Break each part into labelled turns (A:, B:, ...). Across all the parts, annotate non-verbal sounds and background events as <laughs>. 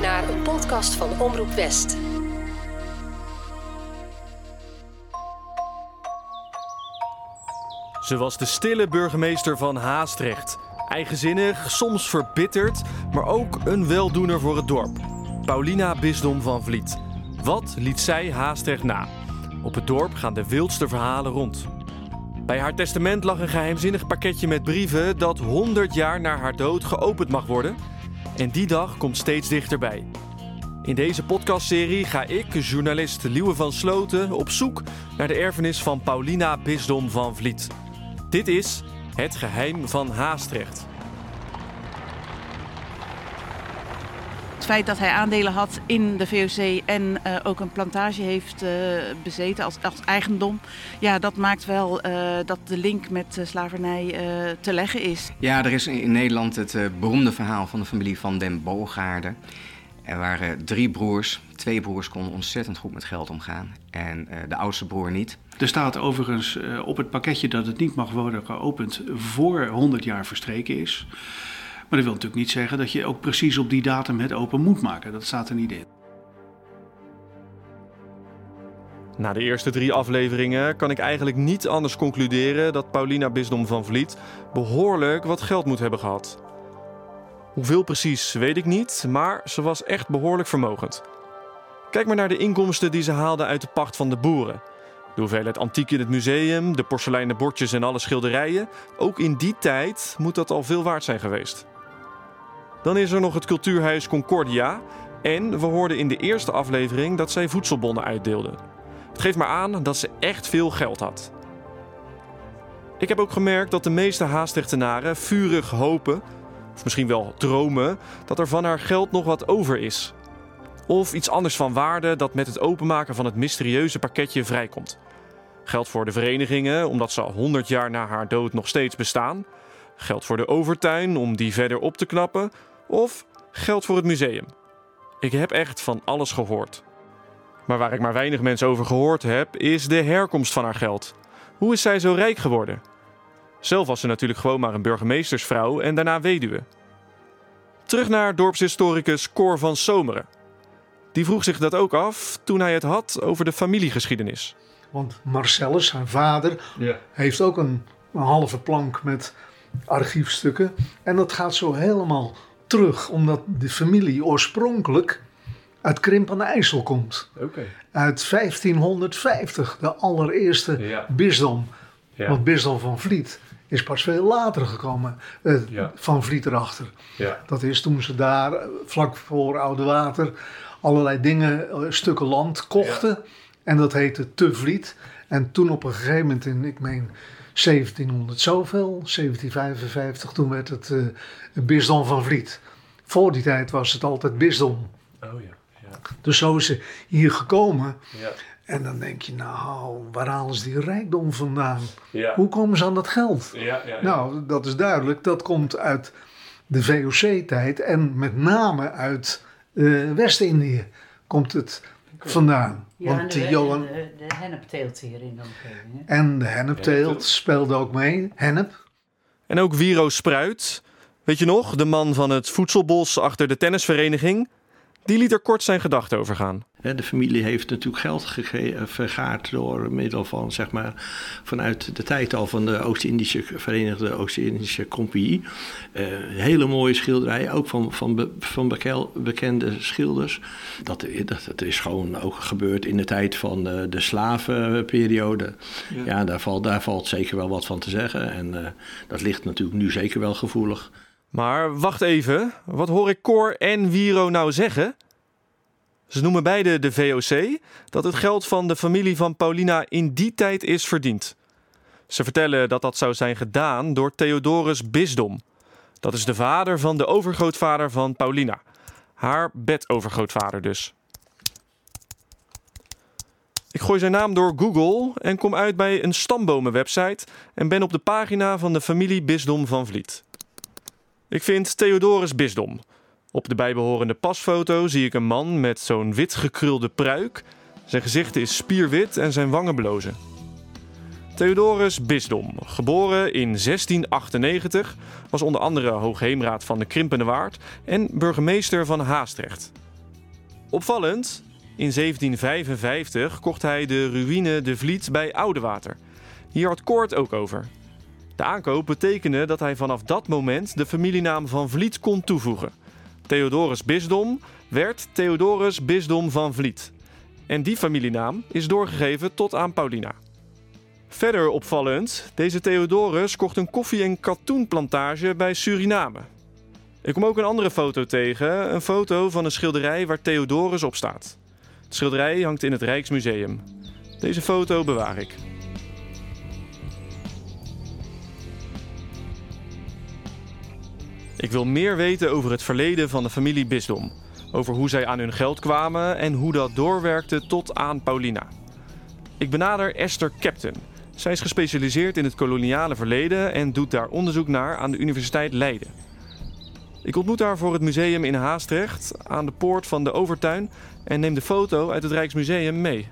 A: naar een podcast van Omroep West.
B: Ze was de stille burgemeester van Haastrecht. Eigenzinnig, soms verbitterd, maar ook een weldoener voor het dorp. Paulina Bisdom van Vliet. Wat liet zij Haastrecht na? Op het dorp gaan de wildste verhalen rond. Bij haar testament lag een geheimzinnig pakketje met brieven dat 100 jaar na haar dood geopend mag worden. En die dag komt steeds dichterbij. In deze podcastserie ga ik, journalist Liewe van Sloten, op zoek naar de erfenis van Paulina Bisdom van Vliet. Dit is Het Geheim van Haastrecht.
C: Het feit dat hij aandelen had in de VOC en uh, ook een plantage heeft uh, bezeten als, als, eigendom, ja, dat maakt wel uh, dat de link met slavernij te leggen is.
D: Ja, er is in Nederland het beroemde verhaal van de familie van den Boogaarden. Er waren drie broers. Twee broers konden ontzettend goed met geld omgaan en de oudste broer niet.
E: Er staat overigens op het pakketje dat het niet mag worden geopend voor 100 jaar verstreken is. Maar dat wil natuurlijk niet zeggen dat je ook precies op die datum het open moet maken. Dat staat er niet in.
B: Na de eerste drie afleveringen kan ik eigenlijk niet anders concluderen dat Paulina Bisdom van Vliet behoorlijk wat geld moet hebben gehad. Hoeveel precies weet ik niet, maar ze was echt behoorlijk vermogend. Kijk maar naar de inkomsten die ze haalde uit de pacht van de boeren. De hoeveelheid antiek in het museum, de porseleinen bordjes en alle schilderijen. Ook in die tijd moet dat al veel waard zijn geweest. Dan is er nog het cultuurhuis Concordia. En we hoorden in de eerste aflevering dat zij voedselbonnen uitdeelde. Het geeft maar aan dat ze echt veel geld had. Ik heb ook gemerkt dat de meeste Haastechtenaren vurig hopen, of misschien wel dromen, dat er van haar geld nog wat over is. Of iets anders van waarde dat met het openmaken van het mysterieuze pakketje vrijkomt. Geld voor de verenigingen, omdat ze al 100 jaar na haar dood nog steeds bestaan. Geld voor de overtuin om die verder op te knappen of geld voor het museum. Ik heb echt van alles gehoord. Maar waar ik maar weinig mensen over gehoord heb, is de herkomst van haar geld. Hoe is zij zo rijk geworden? Zelf was ze natuurlijk gewoon maar een burgemeestersvrouw en daarna weduwe. Terug naar dorpshistoricus Cor van Zomeren. Die vroeg zich dat ook af toen hij het had over de familiegeschiedenis.
F: Want Marcellus, haar vader, ja. heeft ook een, een halve plank met archiefstukken. En dat gaat zo helemaal terug, omdat de familie oorspronkelijk uit Krimp aan de IJssel komt. Okay. Uit 1550, de allereerste ja. bisdom. Ja. Want bisdom van Vliet is pas veel later gekomen, uh, van Vliet erachter. Dat is toen ze daar, eh, vlak voor Oude Water, allerlei dingen, uh, stukken land kochten. En dat heette Te Vliet. En toen op een gegeven moment, in, ik meen 1700 zoveel, 1755, toen werd het uh, bisdom van Vliet. Voor die tijd was het altijd bisdom. Oh ja. ja. Dus zo is ze hier gekomen. Ja. En dan denk je, nou, waar halen ze die rijkdom vandaan? Ja. Hoe komen ze aan dat geld? Ja, ja, Nou, dat is duidelijk. Dat komt uit de VOC-tijd en met name uit uh, West-Indië komt het vandaan.
G: Ja, Want de, Johan... de, de hennepteelt hier in de omgeving.
F: En de hennepteelt speelde ook mee. Hennep.
B: En ook Wiro Spruit. Weet je nog, de man van het voedselbos achter de tennisvereniging? Die liet er kort zijn gedachten over gaan.
H: De familie heeft natuurlijk geld vergaard door middel van, zeg maar, vanuit de tijd al van de Oost-Indische Verenigde Oost-Indische Compagnie. Uh, hele mooie schilderijen, ook van, van, van bekende schilders. Dat, dat, dat, is gewoon ook gebeurd in de tijd van de, de slavenperiode. Ja, ja daar, valt, daar valt zeker wel wat van te zeggen. En uh, dat ligt natuurlijk nu zeker wel gevoelig.
B: Maar wacht even, wat hoor ik Cor en Wiro nou zeggen? Ze noemen beide de VOC dat het geld van de familie van Paulina in die tijd is verdiend. Ze vertellen dat dat zou zijn gedaan door Theodorus Bisdom. Dat is de vader van de overgrootvader van Paulina. Haar bedovergrootvader dus. Ik gooi zijn naam door Google en kom uit bij een stambomenwebsite en ben op de pagina van de familie Bisdom van Vliet. Ik vind Theodorus Bisdom. Op de bijbehorende pasfoto zie ik een man met zo'n wit gekrulde pruik. Zijn gezicht is spierwit en zijn wangen blozen. Theodorus Bisdom, geboren in 1698, was onder andere hoogheemraad van de Krimpende Waard en burgemeester van Haastrecht. Opvallend, in 1755 kocht hij de ruïne De Vliet bij Oudewater. Hier had Koort ook over. De aankoop betekende dat hij vanaf dat moment de familienaam van Vliet kon toevoegen. Theodorus Bisdom werd Theodorus Bisdom van Vliet. En die familienaam is doorgegeven tot aan Paulina. Verder opvallend, deze Theodorus kocht een koffie- en katoenplantage bij Suriname. Ik kom ook een andere foto tegen, een foto van een schilderij waar Theodorus op staat. Het schilderij hangt in het Rijksmuseum. Deze foto bewaar ik. Ik wil meer weten over het verleden van de familie Bisdom. Over hoe zij aan hun geld kwamen en hoe dat doorwerkte tot aan Paulina. Ik benader Esther Captain. Zij is gespecialiseerd in het koloniale verleden en doet daar onderzoek naar aan de Universiteit Leiden. Ik ontmoet haar voor het museum in Haastrecht aan de poort van de Overtuin en neem de foto uit het Rijksmuseum mee.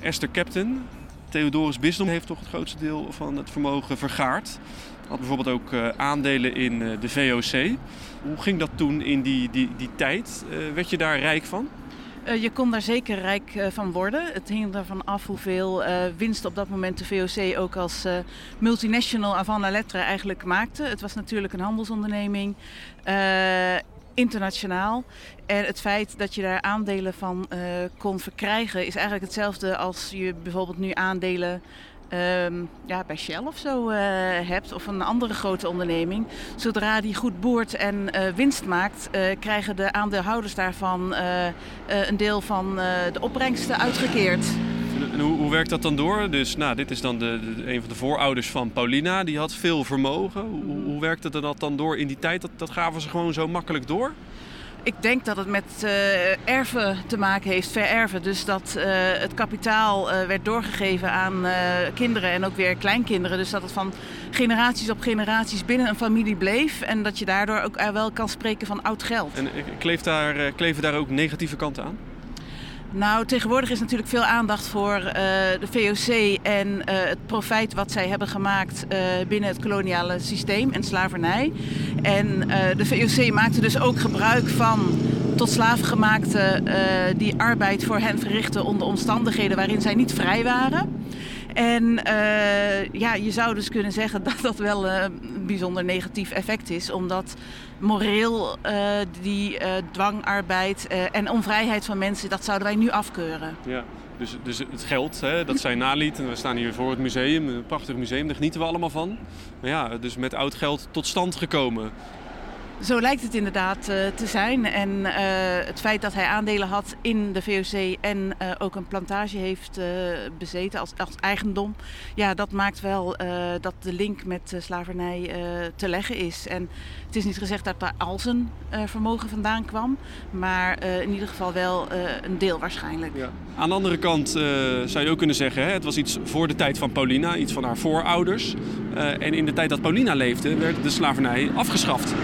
B: Esther Captain, Theodorus Bisdom heeft toch het grootste deel van het vermogen vergaard. Had bijvoorbeeld ook uh, aandelen in uh, de VOC. Hoe ging dat toen in die, die, die tijd? Uh, werd je daar rijk van?
C: Je kon daar zeker rijk van worden. Het hing ervan af hoeveel winst op dat moment de VOC ook als multinational avant la lettre eigenlijk maakte. Het was natuurlijk een handelsonderneming, internationaal. En het feit dat je daar aandelen van kon verkrijgen is eigenlijk hetzelfde als je bijvoorbeeld nu aandelen Um, ja, bij Shell of zo uh, hebt, of een andere grote onderneming. Zodra die goed boert en uh, winst maakt, uh, krijgen de aandeelhouders daarvan een deel van de opbrengsten uitgekeerd.
B: En hoe, hoe, werkt dat dan door? Dus nou, dit is dan de, een van de voorouders van Paulina, die had veel vermogen. Hoe, hoe werkte dat dan door in die tijd? Dat gaven ze gewoon zo makkelijk door?
C: Ik denk dat het met uh, erven te maken heeft, vererven. Dus dat uh, het kapitaal uh, werd doorgegeven aan kinderen en ook weer kleinkinderen. Dus dat het van generaties op generaties binnen een familie bleef. En dat je daardoor ook wel kan spreken van oud geld.
B: En kleeft daar, kleven daar ook negatieve kanten aan?
C: Nou, tegenwoordig is natuurlijk veel aandacht voor uh, de VOC en uh, het profijt wat zij hebben gemaakt uh, binnen het koloniale systeem en slavernij. En de VOC maakte dus ook gebruik van tot slaafgemaakte die arbeid voor hen verrichten onder omstandigheden waarin zij niet vrij waren. En uh, ja, je zou dus kunnen zeggen <laughs> dat dat wel uh, een bijzonder negatief effect is. Omdat moreel uh, die dwangarbeid en onvrijheid van mensen, dat zouden wij nu afkeuren.
B: Ja. Dus, dus het geld hè, dat zij naliet, en we staan hier voor het museum, een prachtig museum, daar genieten we allemaal van. Maar ja, dus met oud geld tot stand gekomen.
C: Zo lijkt het inderdaad uh, te zijn. En uh, het feit dat hij aandelen had in de VOC en uh, ook een plantage heeft bezeten als, als, eigendom, ja, dat maakt wel dat de link met slavernij te leggen is. En het is niet gezegd dat daar al zijn vermogen vandaan kwam, maar in ieder geval wel een deel waarschijnlijk. Ja.
B: Aan de andere kant zou je ook kunnen zeggen, hè, het was iets voor de tijd van Paulina, iets van haar voorouders. en in de tijd dat Paulina leefde, werd de slavernij afgeschaft.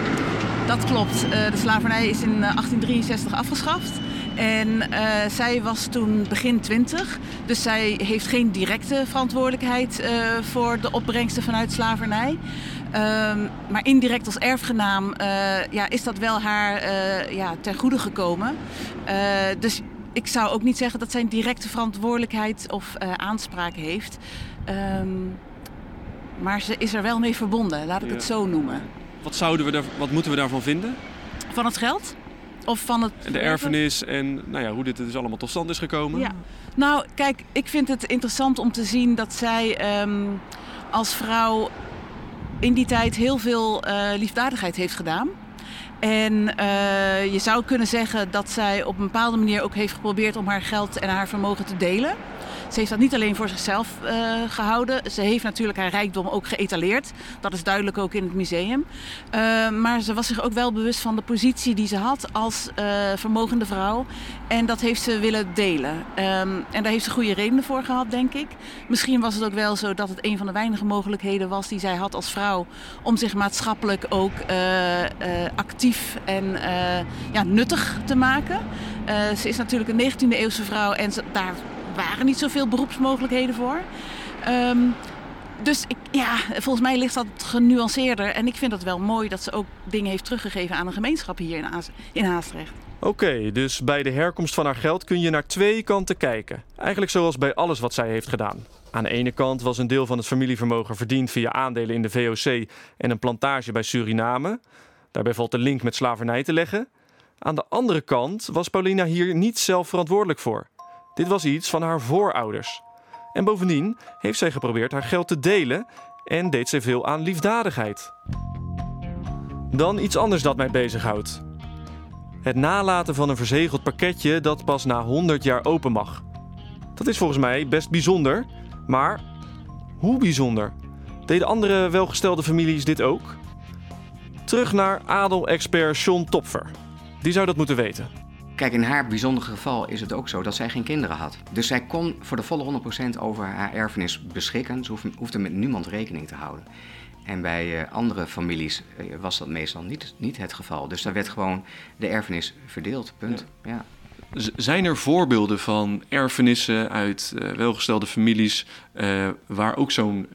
C: Dat klopt. Uh, de slavernij is in 1863 afgeschaft. En uh, zij was toen begin 20. Dus zij heeft geen directe verantwoordelijkheid uh, voor de opbrengsten vanuit slavernij. Um, maar indirect als erfgenaam ja, is dat wel haar ja, ten goede gekomen. dus ik zou ook niet zeggen dat zij een directe verantwoordelijkheid of aanspraak heeft. Um, maar ze is er wel mee verbonden, laat ik ja. het zo noemen.
B: Wat, zouden we daar, wat moeten we daarvan vinden?
C: Van het geld? Of van het...
B: De erfenis en nou ja, hoe dit dus allemaal tot stand is gekomen?
C: Ja. Nou, kijk, ik vind het interessant om te zien dat zij um, als vrouw in die tijd heel veel uh, liefdadigheid heeft gedaan. En uh, je zou kunnen zeggen dat zij op een bepaalde manier ook heeft geprobeerd om haar geld en haar vermogen te delen. Ze heeft dat niet alleen voor zichzelf uh, gehouden. Ze heeft natuurlijk haar rijkdom ook geëtaleerd. Dat is duidelijk ook in het museum. Uh, maar ze was zich ook wel bewust van de positie die ze had als uh, vermogende vrouw. En dat heeft ze willen delen. Um, en daar heeft ze goede redenen voor gehad, denk ik. Misschien was het ook wel zo dat het een van de weinige mogelijkheden was die zij had als vrouw om zich maatschappelijk ook actief en ja, nuttig te maken. ze is natuurlijk een 19e eeuwse vrouw en ze, daar waren niet zoveel beroepsmogelijkheden voor. Um, dus ik, ja, volgens mij ligt dat genuanceerder. En ik vind het wel mooi dat ze ook dingen heeft teruggegeven aan een gemeenschap hier in, in Haastrecht.
B: Oké, dus bij de herkomst van haar geld kun je naar twee kanten kijken. Eigenlijk zoals bij alles wat zij heeft gedaan. Aan de ene kant was een deel van het familievermogen verdiend via aandelen in de VOC en een plantage bij Suriname. Daarbij valt de link met slavernij te leggen. Aan de andere kant was Paulina hier niet zelf verantwoordelijk voor. Dit was iets van haar voorouders. En bovendien heeft zij geprobeerd haar geld te delen en deed zij veel aan liefdadigheid. Dan iets anders dat mij bezighoudt. Het nalaten van een verzegeld pakketje dat pas na 100 jaar open mag. Dat is volgens mij best bijzonder, maar hoe bijzonder? Deden andere welgestelde families dit ook? Terug naar adel-expert John Topfer. Die zou dat moeten weten.
D: Kijk, in haar bijzondere geval is het ook zo dat zij geen kinderen had. Dus zij kon voor de volle 100% over haar erfenis beschikken. Ze hoefde met niemand rekening te houden. En bij uh, andere families uh, was dat meestal niet, niet het geval. Dus daar werd gewoon de erfenis verdeeld. Punt. Ja.
B: Zijn er voorbeelden van erfenissen uit uh, welgestelde families waar ook zo'n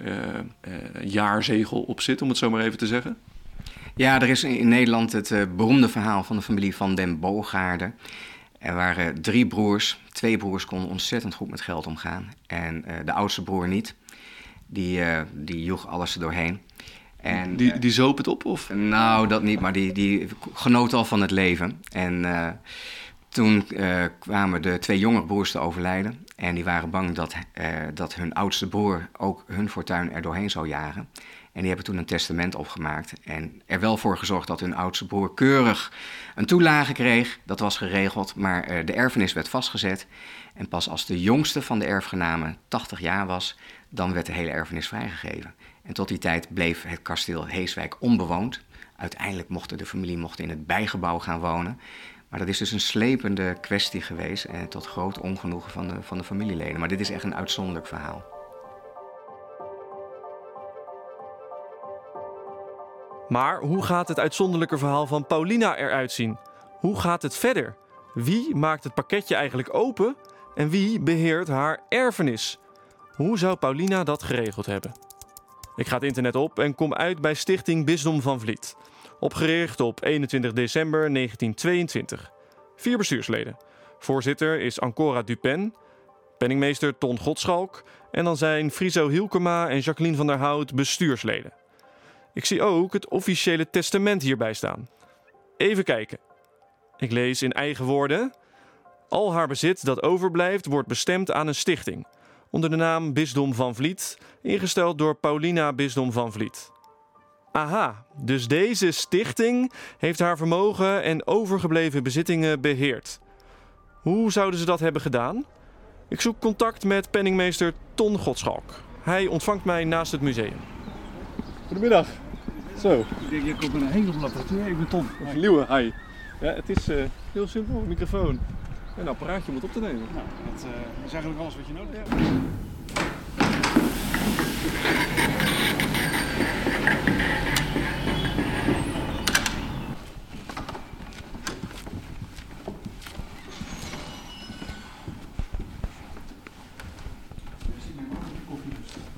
B: jaarzegel op zit, om het zo maar even te zeggen?
D: Ja, er is in Nederland het uh, beroemde verhaal van de familie van den Boogaarden. Er waren drie broers. Twee broers konden ontzettend goed met geld omgaan. En uh, de oudste broer niet. Die, uh, die joeg alles er doorheen.
B: En, die, die zoop het op? Of?
D: Nou, dat niet, maar die, die genoot al van het leven. En toen kwamen de twee jongere broers te overlijden. En die waren bang dat, dat hun oudste broer ook hun fortuin er doorheen zou jagen. En die hebben toen een testament opgemaakt en er wel voor gezorgd dat hun oudste broer keurig een toelage kreeg. Dat was geregeld, maar uh, de erfenis werd vastgezet. En pas als de jongste van de erfgenamen 80 jaar was, dan werd de hele erfenis vrijgegeven. En tot die tijd bleef het kasteel Heeswijk onbewoond. Uiteindelijk mocht de familie mocht in het bijgebouw gaan wonen. Maar dat is dus een slepende kwestie geweest, eh, tot groot ongenoegen van de, van de familieleden. Maar dit is echt een uitzonderlijk verhaal.
B: Maar hoe gaat het uitzonderlijke verhaal van Paulina eruit zien? Hoe gaat het verder? Wie maakt het pakketje eigenlijk open en wie beheert haar erfenis? Hoe zou Paulina dat geregeld hebben? Ik ga het internet op en kom uit bij Stichting Bisdom van Vliet. Opgericht op 21 december 1922. Vier bestuursleden. Voorzitter is Ancora Dupen, penningmeester Ton Godschalk en dan zijn Friso Hielkema en Jacqueline van der Hout bestuursleden. Ik zie ook het officiële testament hierbij staan. Even kijken. Ik lees in eigen woorden. Al haar bezit dat overblijft wordt bestemd aan een stichting. Onder de naam Bisdom van Vliet, ingesteld door Paulina Bisdom van Vliet. Aha, dus deze stichting heeft haar vermogen en overgebleven bezittingen beheerd. Hoe zouden ze dat hebben gedaan? Ik zoek contact met penningmeester Ton Godschalk. Hij ontvangt mij naast het museum.
I: Goedemiddag. Zo.
E: Ik denk, je komt met een hele apparatuur. Ik ben Tom.
I: Hi. Liewe, hi. Ja, het is uh, heel simpel. Een microfoon en een apparaatje om het op te nemen.
E: Nou, dat uh, is eigenlijk alles wat je nodig hebt.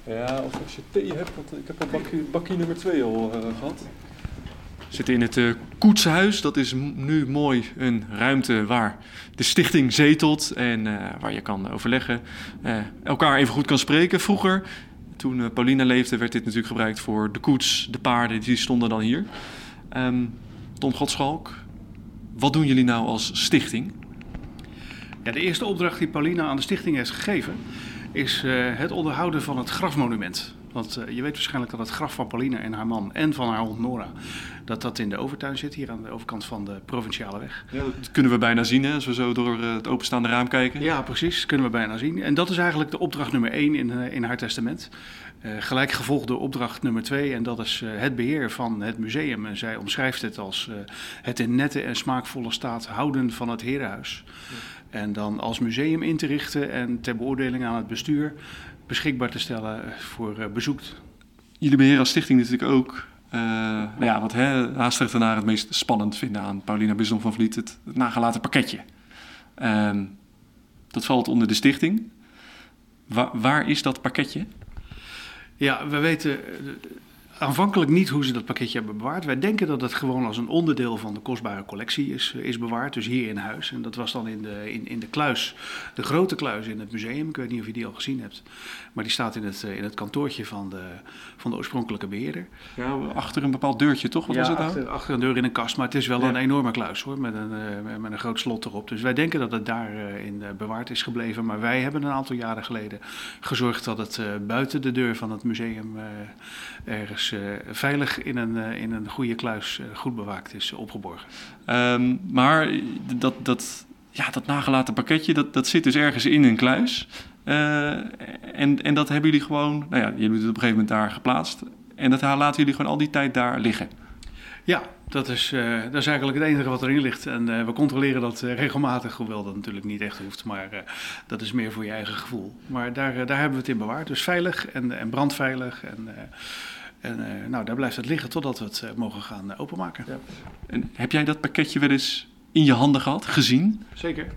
I: Ja, of als je thee hebt, want ik heb al bakje, bakje nummer 2 al uh, gehad.
B: We zitten in het uh, Koetshuis. Dat is nu mooi een ruimte waar de stichting zetelt en uh, waar je kan overleggen. elkaar even goed kan spreken. Vroeger, toen Paulina leefde, werd dit natuurlijk gebruikt voor de koets, de paarden, die stonden dan hier. Um, Ton Godschalk, wat doen jullie nou als stichting?
E: Ja, de eerste opdracht die Paulina aan de stichting heeft gegeven is uh, het onderhouden van het grafmonument. Want uh, je weet waarschijnlijk dat het graf van Paulina en haar man en van haar hond Nora, dat dat in de overtuin zit, hier aan de overkant van de provinciale weg.
B: Ja, dat kunnen we bijna zien hè, als we zo door uh, het openstaande raam kijken.
E: Ja, precies, kunnen we bijna zien. En dat is eigenlijk de opdracht nummer één in, in haar testament. gelijk gevolgd door opdracht nummer twee, en dat is het beheer van het museum. En zij omschrijft het als het in nette en smaakvolle staat houden van het herenhuis. Ja. En dan als museum in te richten en ter beoordeling aan het bestuur beschikbaar te stellen voor uh, bezoek.
B: Jullie beheren als stichting natuurlijk ook uh, nou ja, wat Haastrechtenaar het meest spannend vinden aan Paulina Bisdom van Vliet, het, het nagelaten pakketje. Uh, dat valt onder de stichting. Wa waar is dat pakketje?
E: Ja, we weten eh, aanvankelijk niet hoe ze dat pakketje hebben bewaard. Wij denken dat het gewoon als een onderdeel van de kostbare collectie is, eh, is bewaard, dus hier in huis. En dat was dan in de, in, in de kluis, de grote kluis in het museum. Ik weet niet of je die al gezien hebt, maar die staat in het, eh, in het kantoortje van de, van de oorspronkelijke beheerder.
I: Ja, achter een bepaald deurtje, toch? Wat
E: ja,
I: was het nou?
E: achter, achter een deur in een kast, maar het is wel
I: Ja.
E: een enorme kluis hoor, met een, eh, met een groot slot erop. Dus wij denken dat het daarin in bewaard is gebleven. Maar wij hebben een aantal jaren geleden gezorgd dat het buiten de deur van het museum eh, ergens eh, veilig in een, eh, in een goede kluis eh, goed bewaakt is opgeborgen.
I: Ehm, maar dat, dat, ja, dat nagelaten pakketje, dat, dat zit dus ergens in een kluis. En, en dat hebben jullie gewoon, nou ja, jullie hebben het op een gegeven moment daar geplaatst. En dat laten jullie gewoon al die tijd daar liggen.
E: Ja, dat is, dat is eigenlijk het enige wat erin ligt. En we controleren dat regelmatig, hoewel dat natuurlijk niet echt hoeft. Maar dat is meer voor je eigen gevoel. Maar daar, daar hebben we het in bewaard. Dus veilig en, en brandveilig. En, en eh, nou, daar blijft het liggen totdat we het eh, mogen gaan eh, openmaken.
I: En heb jij dat pakketje wel eens in je handen gehad, gezien?
E: Zeker.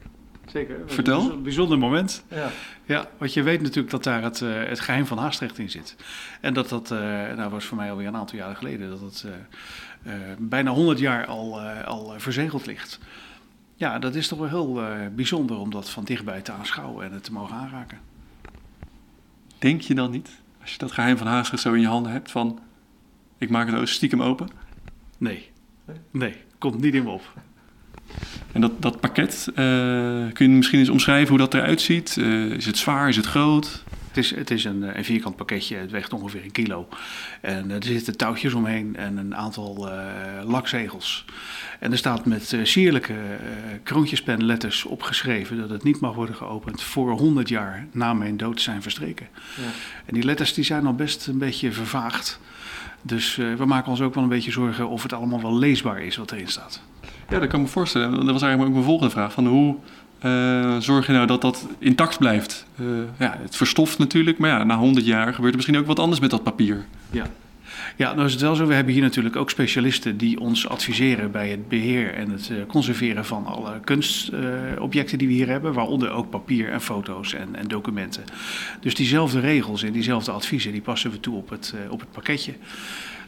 E: Zeker.
I: Vertel.
E: Een bijzonder moment.
I: Ja.
E: Ja, want je weet natuurlijk dat daar het, eh, het geheim van Haastrecht in zit. En dat dat, eh nou was voor mij alweer een aantal jaren geleden, dat het eh, eh, bijna 100 jaar al, eh, al verzegeld ligt. Ja, dat is toch wel heel eh, bijzonder om dat van dichtbij te aanschouwen en het te mogen aanraken.
I: Denk je dan niet, als je dat geheim van Haastrecht zo in je handen hebt, van ik maak het ook stiekem open?
E: Nee, nee, komt niet in me op.
I: En dat, dat pakket, eh, kun je misschien eens omschrijven hoe dat eruit ziet? Eh, is het zwaar, is het groot?
E: Het is, het is een, eh, een vierkant pakketje, het weegt ongeveer een kilo. En eh, er zitten touwtjes omheen en een aantal eh, lakzegels. En er staat met eh, sierlijke eh kroontjespenletters opgeschreven dat het niet mag worden geopend voor 100 jaar na mijn dood zijn verstreken. En die letters die zijn al best een beetje vervaagd. Dus eh, we maken ons ook wel een beetje zorgen of het allemaal wel leesbaar is wat erin staat.
I: Ja, dat kan ik me voorstellen. Dat was eigenlijk ook mijn volgende vraag. Van hoe eh, zorg je nou dat dat intact blijft? Eh, ja, het verstoft natuurlijk, maar ja, na 100 jaar gebeurt er misschien ook wat anders met dat papier.
E: Ja. Ja, nou is het wel zo. We hebben hier natuurlijk ook specialisten die ons adviseren bij het beheer en het eh, conserveren van alle kunstobjecten die we hier hebben, waaronder ook papier en foto's en, en documenten. Dus diezelfde regels en diezelfde adviezen, die passen we toe op het, eh, op het pakketje.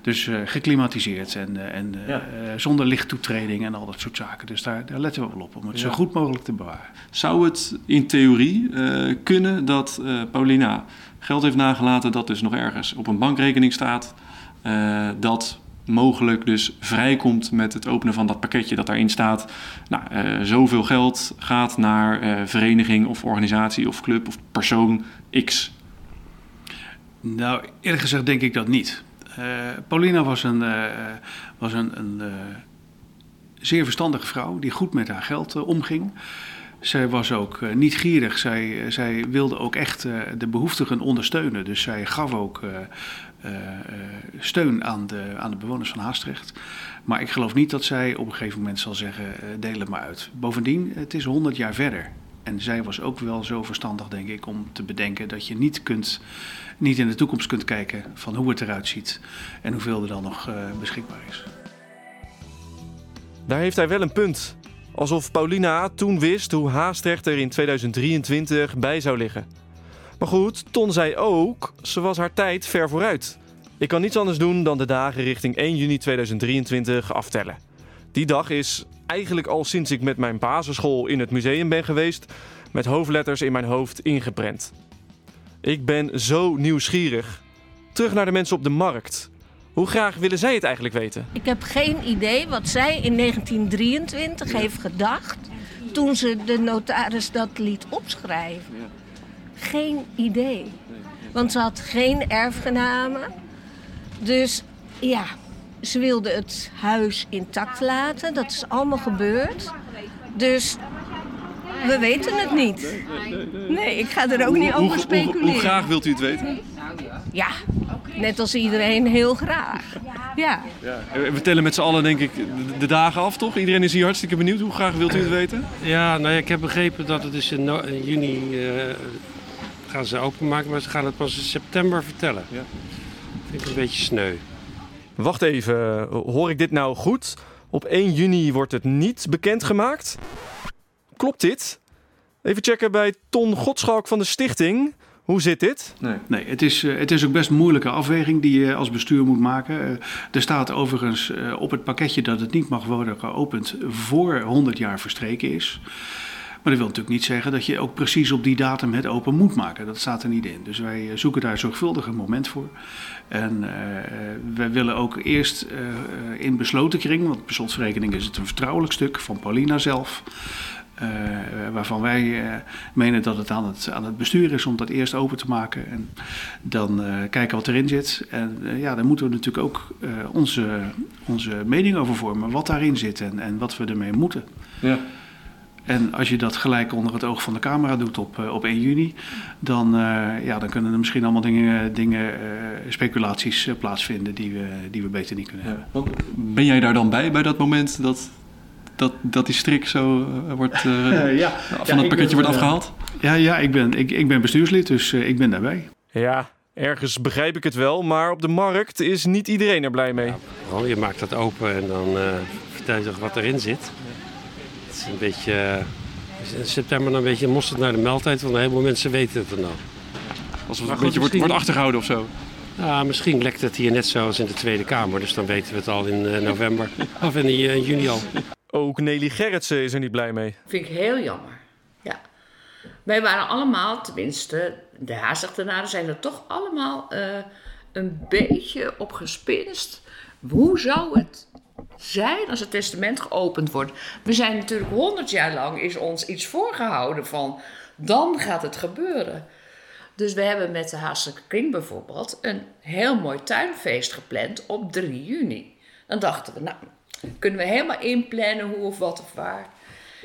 E: Dus eh, geklimatiseerd en, eh, en eh, eh, zonder lichttoetreding en al dat soort zaken. Dus daar, daar letten we wel op om het zo goed mogelijk te bewaren.
I: Zou het in theorie eh, kunnen dat eh, Paulina geld heeft nagelaten dat dus nog ergens op een bankrekening staat, eh, dat mogelijk dus vrijkomt met het openen van dat pakketje dat daarin staat. Nou, eh, zoveel geld gaat naar eh, vereniging of organisatie of club of persoon X.
E: Nou, eerlijk gezegd denk ik dat niet. Eh, Paulina was een, was een, een zeer verstandige vrouw die goed met haar geld omging. Zij was ook eh, niet gierig. Zij, eh, zij wilde ook echt eh, de behoeftigen ondersteunen. Dus zij gaf ook steun aan de, aan de bewoners van Haastrecht. Maar ik geloof niet dat zij op een gegeven moment zal zeggen: deel het maar uit. Bovendien, het is 100 jaar verder. En zij was ook wel zo verstandig, denk ik, om te bedenken dat je niet, kunt, niet in de toekomst kunt kijken van hoe het eruit ziet en hoeveel er dan nog beschikbaar is.
B: Daar heeft hij wel een punt. Alsof Paulina toen wist hoe Haastrecht er in 2023 bij zou liggen. Maar goed, Ton zei ook, ze was haar tijd ver vooruit. Ik kan niets anders doen dan de dagen richting 1 juni 2023 aftellen. Die dag is eigenlijk al sinds ik met mijn basisschool in het museum ben geweest, met hoofdletters in mijn hoofd ingeprent. Ik ben zo nieuwsgierig. Terug naar de mensen op de markt. Hoe graag willen zij het eigenlijk weten?
J: Ik heb geen idee wat zij in 1923 heeft gedacht toen ze de notaris dat liet opschrijven. Geen idee. Want ze had geen erfgenamen. Dus ja, ze wilde het huis intact laten. Dat is allemaal gebeurd. Dus we weten het niet. Nee, ik ga er ook niet over speculeren.
I: Hoe, graag wilt u het weten?
J: Ja, net als iedereen heel graag. Ja.
I: Ja. En We tellen met z'n allen denk ik de, dagen af, toch? Iedereen is hier hartstikke benieuwd. Hoe graag wilt u het weten?
K: Ja, nou ja, ik heb begrepen dat het dus in, no- in juni eh, gaan ze openmaken, maar ze gaan het pas in september vertellen.
I: Ja.
K: Vind ik een beetje sneu.
B: Wacht even, hoor ik dit nou goed? Op 1 juni wordt het niet bekendgemaakt? Klopt dit? Even checken bij Ton Godschalk van de Stichting. Hoe zit dit?
E: Nee, nee het, is, uh, het is ook best een moeilijke afweging die je als bestuur moet maken. Uh, er staat overigens uh, op het pakketje dat het niet mag worden geopend voor 100 jaar verstreken is. Maar dat wil natuurlijk niet zeggen dat je ook precies op die datum het open moet maken. Dat staat er niet in. Dus wij zoeken daar zorgvuldig een moment voor. En wij willen ook eerst in besloten kring, want per slotverrekening is het een vertrouwelijk stuk van Paulina zelf. Uh, waarvan wij uh, menen dat het aan, het aan het bestuur is om dat eerst open te maken. En dan uh, kijken wat erin zit. En ja, daar moeten we natuurlijk ook onze, onze mening over vormen. Wat daarin zit en, en wat we ermee moeten. Ja. En als je dat gelijk onder het oog van de camera doet op, op 1 juni, dan, ja, dan kunnen er misschien allemaal dingen, dingen speculaties plaatsvinden die we, die we beter niet kunnen hebben.
I: Ben jij daar dan bij, bij dat moment dat dat, dat die strik zo uh, wordt, uh, <laughs> ja. van ja, het pakketje ben, wordt afgehaald?
E: Ja, ja ik, ben, ik, ik ben bestuurslid, dus uh, ik ben daarbij.
B: Ja, ergens begrijp ik het wel, maar op de markt is niet iedereen er blij mee.
K: Ja, je maakt dat open en dan vertel je toch wat erin zit. Het is een beetje, in september een beetje mosterd naar de meldtijd, want een heleboel mensen weten het er nou.
I: Als het een beetje wordt, wordt achtergehouden of zo?
K: Ja, misschien lekt het hier net zoals in de Tweede Kamer, dus dan weten we het al in november <laughs> of in, in juni al.
B: Ook Nelly Gerritsen is er niet blij mee.
L: Vind ik heel jammer. Ja. Wij waren allemaal, tenminste, de Haasachtenaren zijn er toch allemaal uh, een beetje op gespinst. Hoe zou het zijn als het testament geopend wordt? We zijn natuurlijk honderd jaar lang is ons iets voorgehouden van dan gaat het gebeuren. Dus we hebben met de Haastelijke Kring bijvoorbeeld een heel mooi tuinfeest gepland op 3 juni. Dan dachten we, nou, kunnen we helemaal inplannen hoe of wat of waar.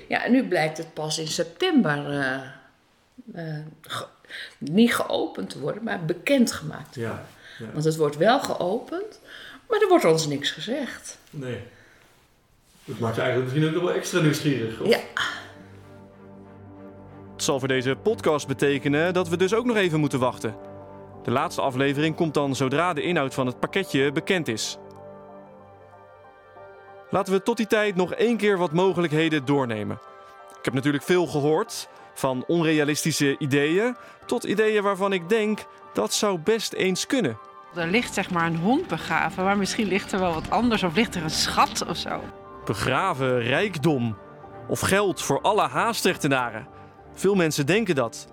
L: Ja, en nu blijkt het pas in september uh, uh, ge niet geopend te worden, maar bekendgemaakt. Ja, ja. Want het wordt wel geopend, maar er wordt ons niks gezegd.
I: Nee. Dat maakt je eigenlijk misschien ook nog wel extra nieuwsgierig. Of?
L: Ja.
B: Het zal voor deze podcast betekenen dat we dus ook nog even moeten wachten. De laatste aflevering komt dan zodra de inhoud van het pakketje bekend is. Laten we tot die tijd nog één keer wat mogelijkheden doornemen. Ik heb natuurlijk veel gehoord, van onrealistische ideeën tot ideeën waarvan ik denk dat zou best eens kunnen.
C: Er ligt zeg maar een hond begraven, maar misschien ligt er wel wat anders of ligt er een schat of zo.
B: Begraven rijkdom of geld voor alle Haastrechtenaren. Veel mensen denken dat.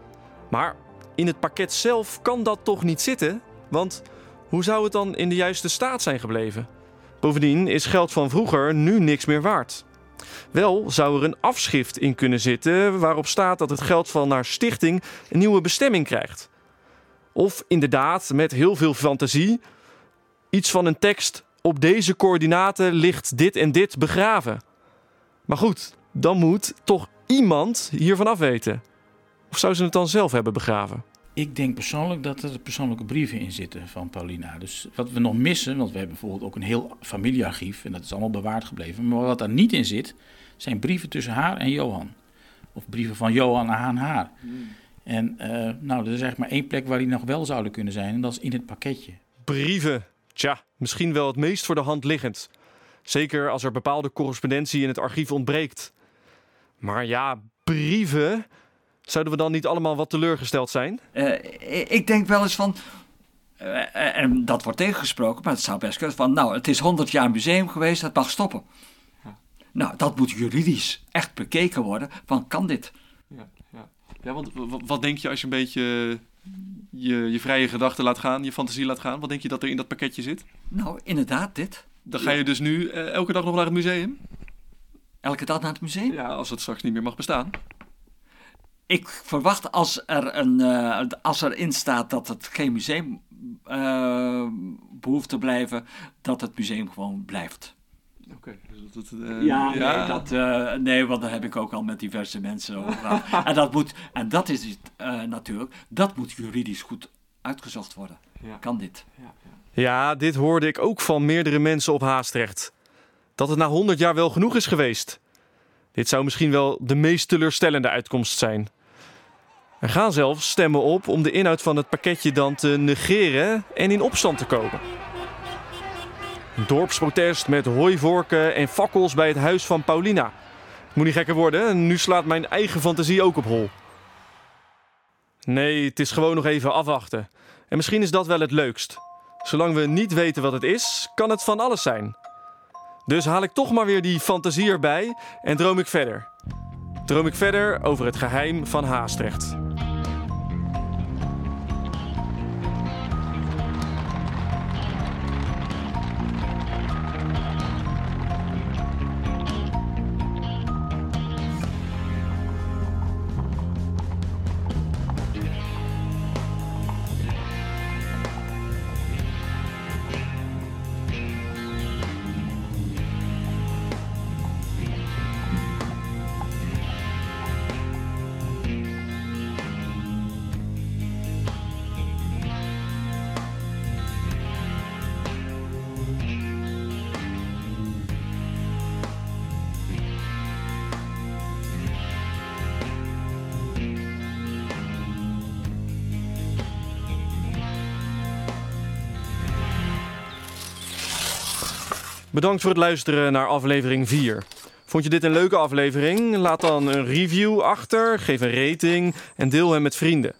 B: Maar in het pakket zelf kan dat toch niet zitten? Want hoe zou het dan in de juiste staat zijn gebleven? Bovendien is geld van vroeger nu niks meer waard. Wel zou er een afschrift in kunnen zitten waarop staat dat het geld van naar stichting een nieuwe bestemming krijgt. Of inderdaad, met heel veel fantasie, iets van een tekst op deze coördinaten ligt dit en dit begraven. Maar goed, dan moet toch iemand hiervan afweten. Of zou ze het dan zelf hebben begraven?
M: Ik denk persoonlijk dat er persoonlijke brieven in zitten van Paulina. Dus wat we nog missen, want we hebben bijvoorbeeld ook een heel familiearchief en dat is allemaal bewaard gebleven. Maar wat daar niet in zit, zijn brieven tussen haar en Johan. Of brieven van Johan aan haar. Hmm. En uh, nou, er is eigenlijk maar één plek waar die nog wel zouden kunnen zijn en dat is in het pakketje.
B: Brieven. Tja, misschien wel het meest voor de hand liggend. Zeker als er bepaalde correspondentie in het archief ontbreekt. Maar ja, brieven. Zouden we dan niet allemaal wat teleurgesteld zijn?
N: Uh, ik denk wel eens van. Uh, en dat wordt tegengesproken, maar het zou best kunnen van. Nou, het is 100 jaar museum geweest, het mag stoppen. Ja. Nou, dat moet juridisch echt bekeken worden. Van kan dit?
I: Ja, ja. ja want wat denk je als je een beetje je, je vrije gedachten laat gaan, je fantasie laat gaan? Wat denk je dat er in dat pakketje zit?
N: Nou, inderdaad, dit.
I: Dan ga je dus nu elke dag nog naar het museum?
N: Elke dag naar het museum?
I: Ja, als het straks niet meer mag bestaan
N: ik verwacht als er een, uh, als erin staat dat het geen museum uh, behoeft te blijven, dat het museum gewoon blijft.
I: Oké, dus dat, uh,
N: ja, ja, Nee, dat, nee, want daar heb ik ook al met diverse mensen over gehad. <laughs> en dat moet, en dat is het natuurlijk, dat moet juridisch goed uitgezocht worden. Ja. Kan dit?
B: Ja, ja, dit hoorde ik ook van meerdere mensen op Haastrecht. Dat het na 100 jaar wel genoeg is geweest. Dit zou misschien wel de meest teleurstellende uitkomst zijn. Er gaan zelfs stemmen op om de inhoud van het pakketje dan te negeren en in opstand te komen. Een dorpsprotest met hooivorken en fakkels bij het huis van Paulina. moet niet gekker worden, nu slaat mijn eigen fantasie ook op hol. Nee, het is gewoon nog even afwachten. En misschien is dat wel het leukst. Zolang we niet weten wat het is, kan het van alles zijn. Dus haal ik toch maar weer die fantasie erbij en droom ik verder. Droom ik verder over het geheim van Haastrecht. Bedankt voor het luisteren naar aflevering 4. Vond je dit een leuke aflevering? Laat dan een review achter, geef een rating en deel hem met vrienden.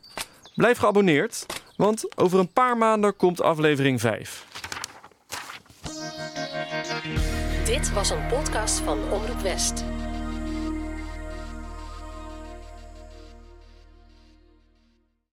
B: Blijf geabonneerd, want over een paar maanden komt aflevering 5.
A: Dit was een podcast van Omroep West.